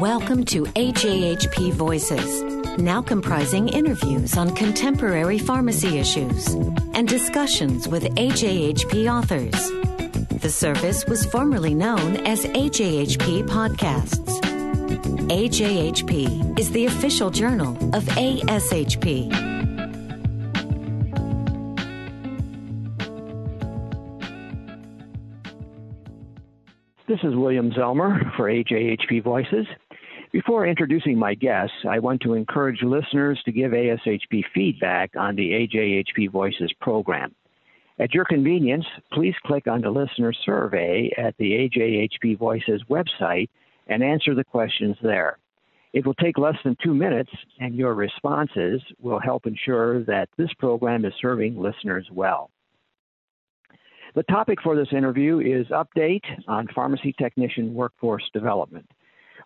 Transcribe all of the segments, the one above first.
Welcome to AJHP Voices, now comprising interviews on contemporary pharmacy issues and discussions with AJHP authors. The service was formerly known as AJHP Podcasts. AJHP is the official journal of ASHP. This is William Zellmer for AJHP Voices. Before introducing my guests, I want to encourage listeners to give ASHP feedback on the AJHP Voices program. At your convenience, please click on the listener survey at the AJHP Voices website and answer the questions there. It will take less than two minutes, and your responses will help ensure that this program is serving listeners well. The topic for this interview is update on pharmacy technician workforce development.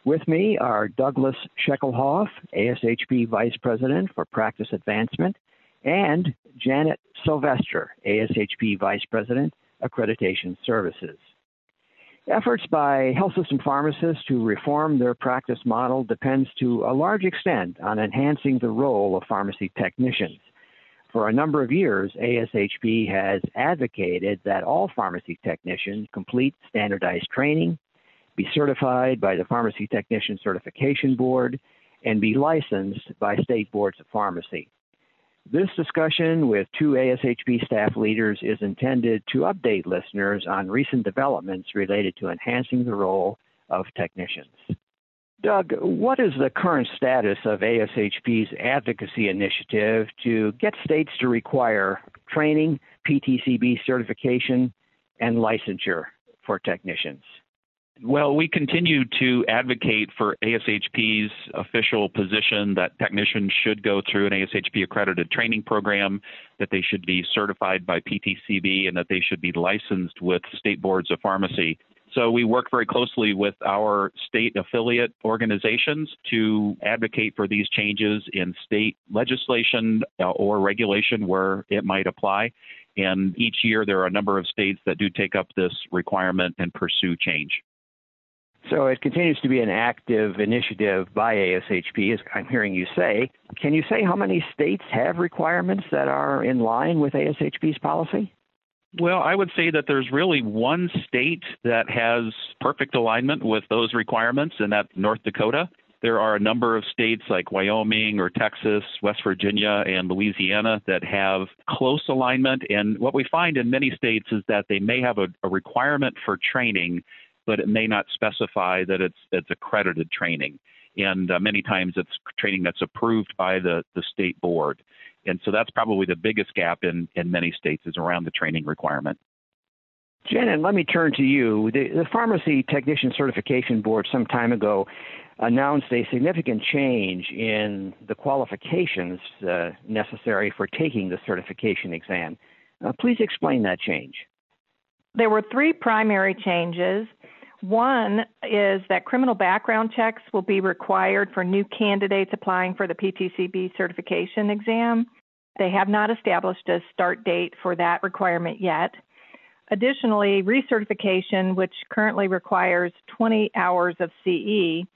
With me are Douglas Scheckelhoff, ASHP Vice President for Practice Advancement, and Janet Silvester, ASHP Vice President, Accreditation Services. Efforts by health system pharmacists to reform their practice model depends to a large extent on enhancing the role of pharmacy technicians. For a number of years, ASHP has advocated that all pharmacy technicians complete standardized training be certified by the Pharmacy Technician Certification Board, and be licensed by state boards of pharmacy. This discussion with two ASHP staff leaders is intended to update listeners on recent developments related to enhancing the role of technicians. Doug, what is the current status of ASHP's advocacy initiative to get states to require training, PTCB certification, and licensure for technicians? Well, we continue to advocate for ASHP's official position that technicians should go through an ASHP accredited training program, that they should be certified by PTCB, and that they should be licensed with state boards of pharmacy. So we work very closely with our state affiliate organizations to advocate for these changes in state legislation uh, or regulation where it might apply. And each year there are a number of states that do take up this requirement and pursue change. So it continues to be an active initiative by ASHP, as I'm hearing you say. Can you say how many states have requirements that are in line with ASHP's policy? Well, I would say that there's really one state that has perfect alignment with those requirements, and that's North Dakota. There are a number of states like Wyoming or Texas, West Virginia, and Louisiana that have close alignment. And what we find in many states is that they may have a, a requirement for training but it may not specify that it's it's accredited training. And uh, many times it's training that's approved by the, the state board. And so that's probably the biggest gap in, in many states is around the training requirement. Janet, let me turn to you. The, the, Pharmacy Technician Certification Board some time ago announced a significant change in the qualifications uh, necessary for taking the certification exam. Uh, please explain that change. There were three primary changes. One is that criminal background checks will be required for new candidates applying for the PTCB certification exam. They have not established a start date for that requirement yet. Additionally, recertification, which currently requires 20 hours of CE,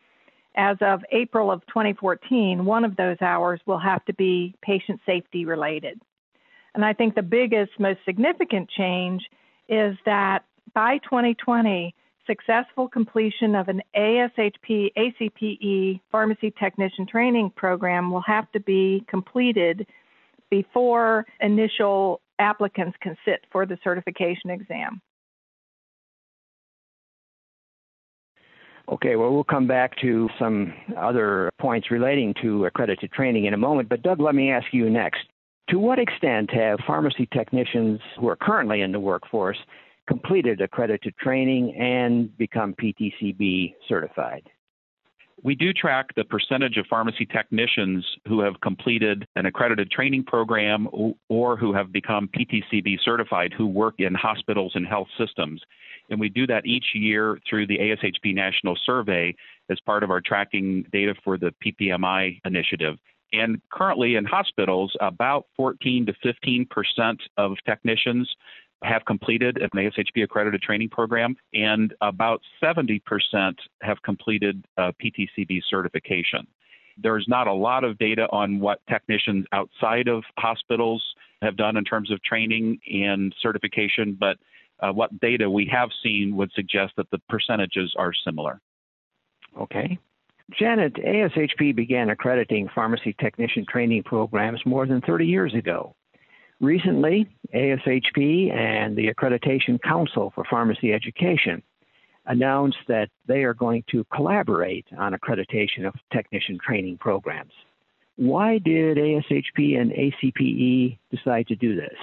as of April of 2014, one of those hours will have to be patient safety related. And I think the biggest, most significant change is that by 2020, successful completion of an ASHP ACPE pharmacy technician training program will have to be completed before initial applicants can sit for the certification exam. Okay, well, we'll come back to some other points relating to accredited training in a moment, but Doug, let me ask you next. To what extent have pharmacy technicians who are currently in the workforce completed accredited training and become PTCB certified. We do track the percentage of pharmacy technicians who have completed an accredited training program or who have become PTCB certified who work in hospitals and health systems. And we do that each year through the ASHP National Survey as part of our tracking data for the PPMI initiative. And currently in hospitals, about 14 to 15 percent of technicians have completed an ASHP accredited training program, and about 70% have completed PTCB certification. There's not a lot of data on what technicians outside of hospitals have done in terms of training and certification, but uh, what data we have seen would suggest that the percentages are similar. Okay. Janet, ASHP began accrediting pharmacy technician training programs more than 30 years ago. Recently, ASHP and the Accreditation Council for Pharmacy Education announced that they are going to collaborate on accreditation of technician training programs. Why did ASHP and ACPE decide to do this?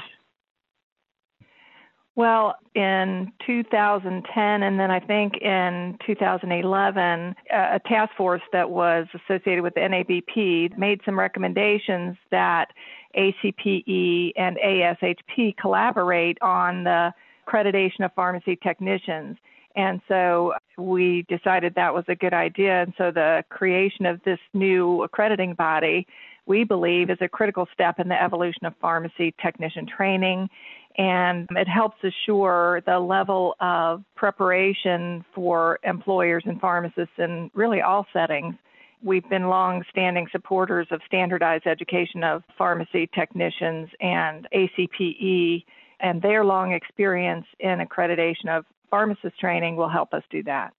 Well, in 2010 and then I think in 2011, a task force that was associated with the NABP made some recommendations that ACPE and ASHP collaborate on the accreditation of pharmacy technicians. And so we decided that was a good idea. And so the creation of this new accrediting body, we believe, is a critical step in the evolution of pharmacy technician training. And it helps assure the level of preparation for employers and pharmacists in really all settings. We've been long standing supporters of standardized education of pharmacy technicians and ACPE, and their long experience in accreditation of pharmacist training will help us do that.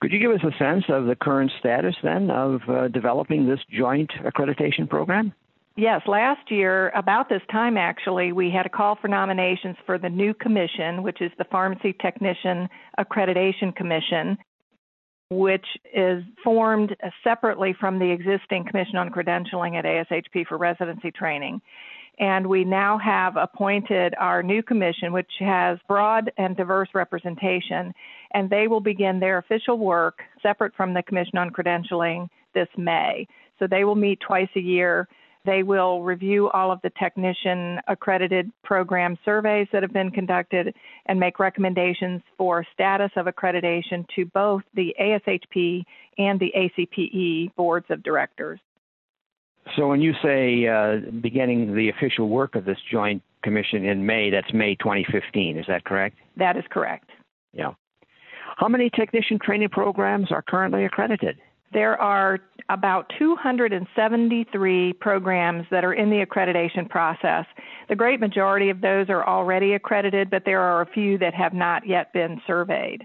Could you give us a sense of the current status then of uh, developing this joint accreditation program? Yes, last year, about this time actually, we had a call for nominations for the new commission, which is the Pharmacy Technician Accreditation Commission, which is formed separately from the existing Commission on Credentialing at ASHP for residency training. And we now have appointed our new commission, which has broad and diverse representation, and they will begin their official work separate from the Commission on Credentialing this May. So they will meet twice a year. They will review all of the technician accredited program surveys that have been conducted and make recommendations for status of accreditation to both the ASHP and the ACPE boards of directors. So when you say uh, beginning the official work of this joint commission in May, that's May 2015, is that correct? That is correct. Yeah. How many technician training programs are currently accredited? There are about 273 programs that are in the accreditation process. The great majority of those are already accredited, but there are a few that have not yet been surveyed.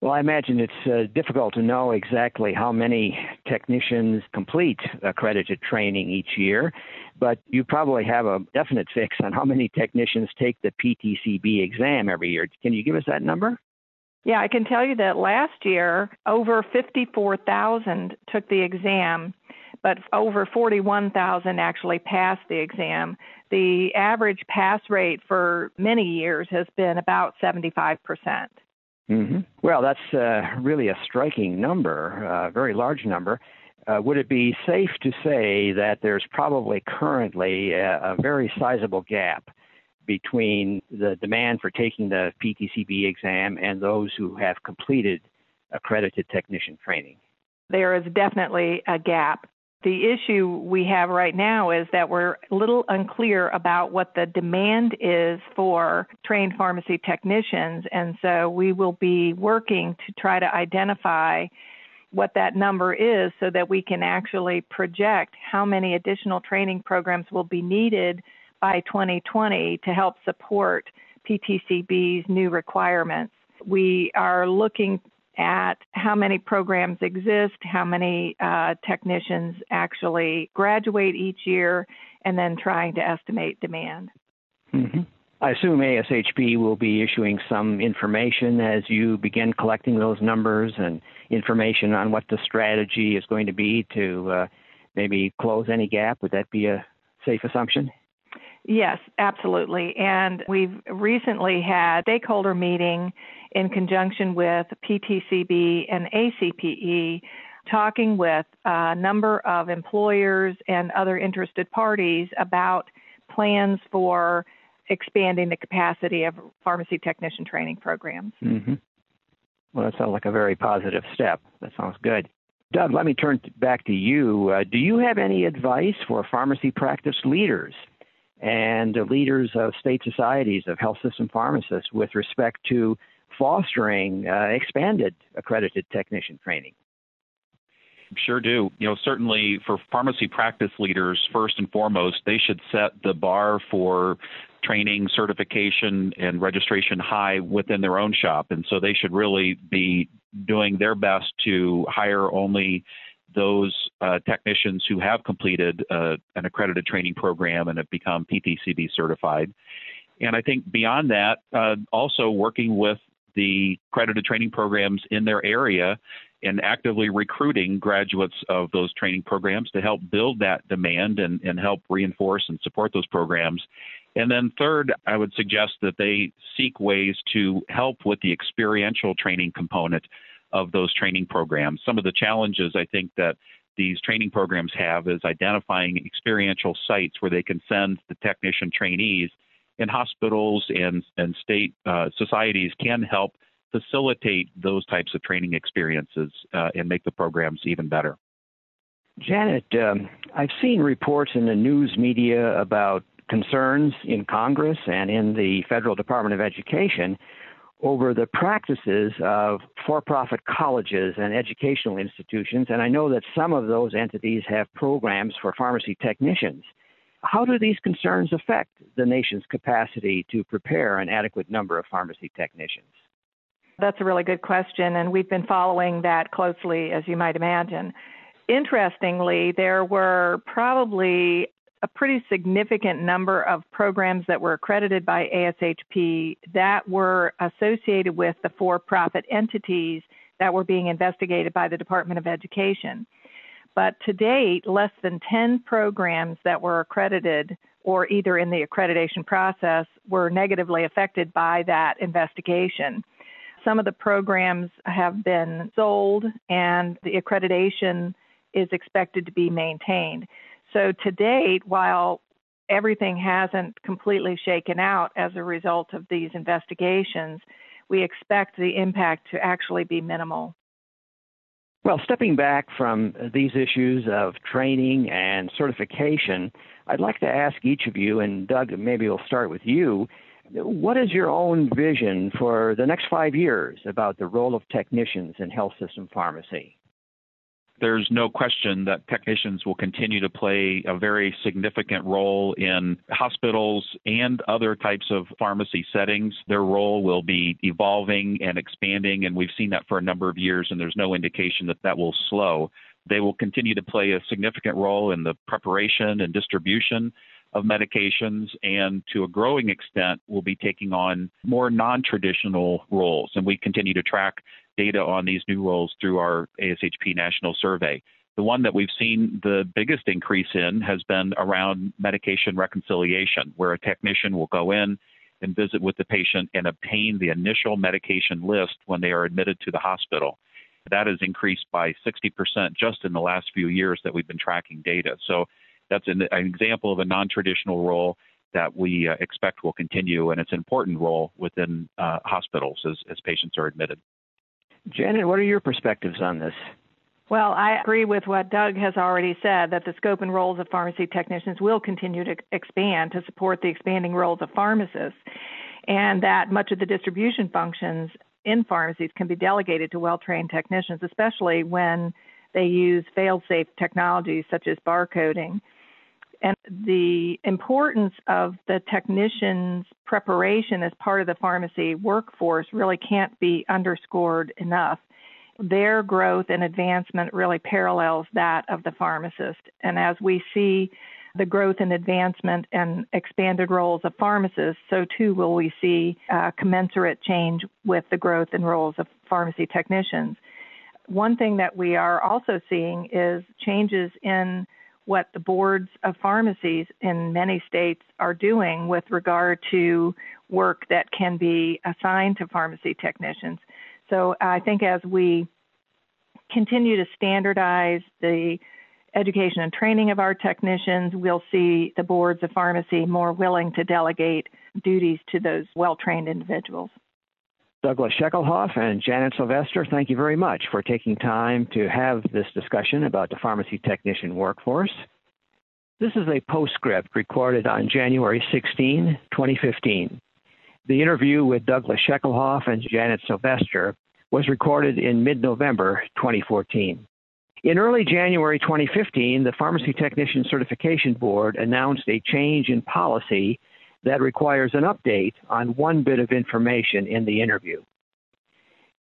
Well, I imagine it's uh, difficult to know exactly how many technicians complete accredited training each year, but you probably have a definite fix on how many technicians take the PTCB exam every year. Can you give us that number? Yeah, I can tell you that last year over 54,000 took the exam, but over 41,000 actually passed the exam. The average pass rate for many years has been about 75 percent. Mm-hmm. Well, that's uh, really a striking number, a uh, very large number. Uh, would it be safe to say that there's probably currently a, a, very sizable gap between the demand for taking the PTCB exam and those who have completed accredited technician training? There is definitely a gap. The issue we have right now is that we're a little unclear about what the demand is for trained pharmacy technicians, and so we will be working to try to identify what that number is so that we can actually project how many additional training programs will be needed by 2020 to help support PTCB's new requirements. We are looking at how many programs exist, how many uh, technicians actually graduate each year, and then trying to estimate demand. Mm-hmm. I assume ASHP will be issuing some information as you begin collecting those numbers and information on what the strategy is going to be to uh, maybe close any gap. Would that be a safe assumption? Yes, absolutely. And we've recently had stakeholder meeting in conjunction with PTCB and ACPE talking with a number of employers and other interested parties about plans for expanding the capacity of pharmacy technician training programs. Mm-hmm. Well, that sounds like a very positive step. That sounds good. Doug, let me turn back to you. Uh, do you have any advice for pharmacy practice leaders and the leaders of state societies of health system pharmacists with respect to fostering uh, expanded accredited technician training. Sure do. You know, certainly for pharmacy practice leaders, first and foremost, they should set the bar for training, certification, and registration high within their own shop. And so they should really be doing their best to hire only those uh, technicians who have completed uh, an accredited training program and have become PTCB certified. And I think beyond that, uh, also working with the accredited training programs in their area and actively recruiting graduates of those training programs to help build that demand and, and help reinforce and support those programs. And then, third, I would suggest that they seek ways to help with the experiential training component of those training programs. Some of the challenges I think that these training programs have is identifying experiential sites where they can send the technician trainees, and hospitals and, and state uh, societies can help facilitate those types of training experiences uh, and make the programs even better. Janet, um, I've seen reports in the news media about concerns in Congress and in the Federal Department of Education over the practices of for profit colleges and educational institutions. And I know that some of those entities have programs for pharmacy technicians. How do these concerns affect the nation's capacity to prepare an adequate number of pharmacy technicians? That's a really good question, and we've been following that closely, as you might imagine. Interestingly, there were probably a pretty significant number of programs that were accredited by ASHP that were associated with the for profit entities that were being investigated by the Department of Education. But to date, less than 10 programs that were accredited or either in the accreditation process were negatively affected by that investigation. Some of the programs have been sold and the accreditation is expected to be maintained. So to date, while everything hasn't completely shaken out as a result of these investigations, we expect the impact to actually be minimal. Well, stepping back from these issues of training and certification, I'd like to ask each of you, and Doug, maybe we'll start with you. What is your own vision for the next five years about the role of technicians in health system pharmacy? There's no question that technicians will continue to play a very significant role in hospitals and other types of pharmacy settings. Their role will be evolving and expanding, and we've seen that for a number of years, and there's no indication that that will slow. They will continue to play a significant role in the preparation and distribution of medications and to a growing extent will be taking on more non-traditional roles and we continue to track data on these new roles through our ASHP national survey. The one that we've seen the biggest increase in has been around medication reconciliation, where a technician will go in and visit with the patient and obtain the initial medication list when they are admitted to the hospital. That has increased by 60% just in the last few years that we've been tracking data. So that's an, an example of a non traditional role that we uh, expect will continue, and it's an important role within uh, hospitals as, as patients are admitted. Janet, what are your perspectives on this? Well, I agree with what Doug has already said that the scope and roles of pharmacy technicians will continue to expand to support the expanding roles of pharmacists, and that much of the distribution functions in pharmacies can be delegated to well trained technicians, especially when they use fail safe technologies such as barcoding. And the importance of the technician's preparation as part of the pharmacy workforce really can't be underscored enough. Their growth and advancement really parallels that of the pharmacist. And as we see the growth and advancement and expanded roles of pharmacists, so too will we see commensurate change with the growth and roles of pharmacy technicians. One thing that we are also seeing is changes in what the boards of pharmacies in many states are doing with regard to work that can be assigned to pharmacy technicians. So I think as we continue to standardize the education and training of our technicians, we'll see the boards of pharmacy more willing to delegate duties to those well trained individuals. Douglas Scheckelhoff and Janet Silvester, thank you very much for taking time to have this discussion about the pharmacy technician workforce. This is a postscript recorded on January 16, 2015. The interview with Douglas Scheckelhoff and Janet Silvester was recorded in mid November 2014. In early January 2015, the Pharmacy Technician Certification Board announced a change in policy that requires an update on one bit of information in the interview.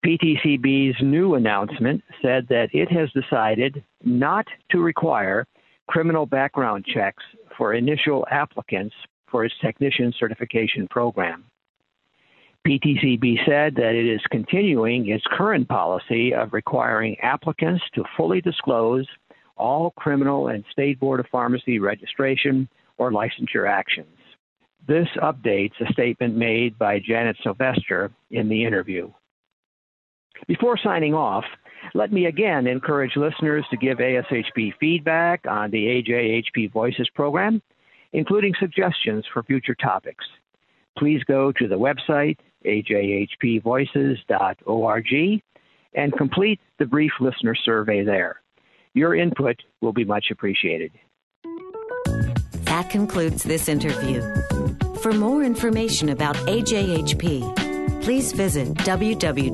PTCB's new announcement said that it has decided not to require criminal background checks for initial applicants for its technician certification program. PTCB said that it is continuing its current policy of requiring applicants to fully disclose all criminal and state board of pharmacy registration or licensure actions. This updates a statement made by Janet Silvester in the interview. Before signing off, let me again encourage listeners to give ASHP feedback on the AJHP Voices program, including suggestions for future topics. Please go to the website, ajhpvoices.org, and complete the brief listener survey there. Your input will be much appreciated. That concludes this interview. For more information about AJHP, please visit www.ajhp.org.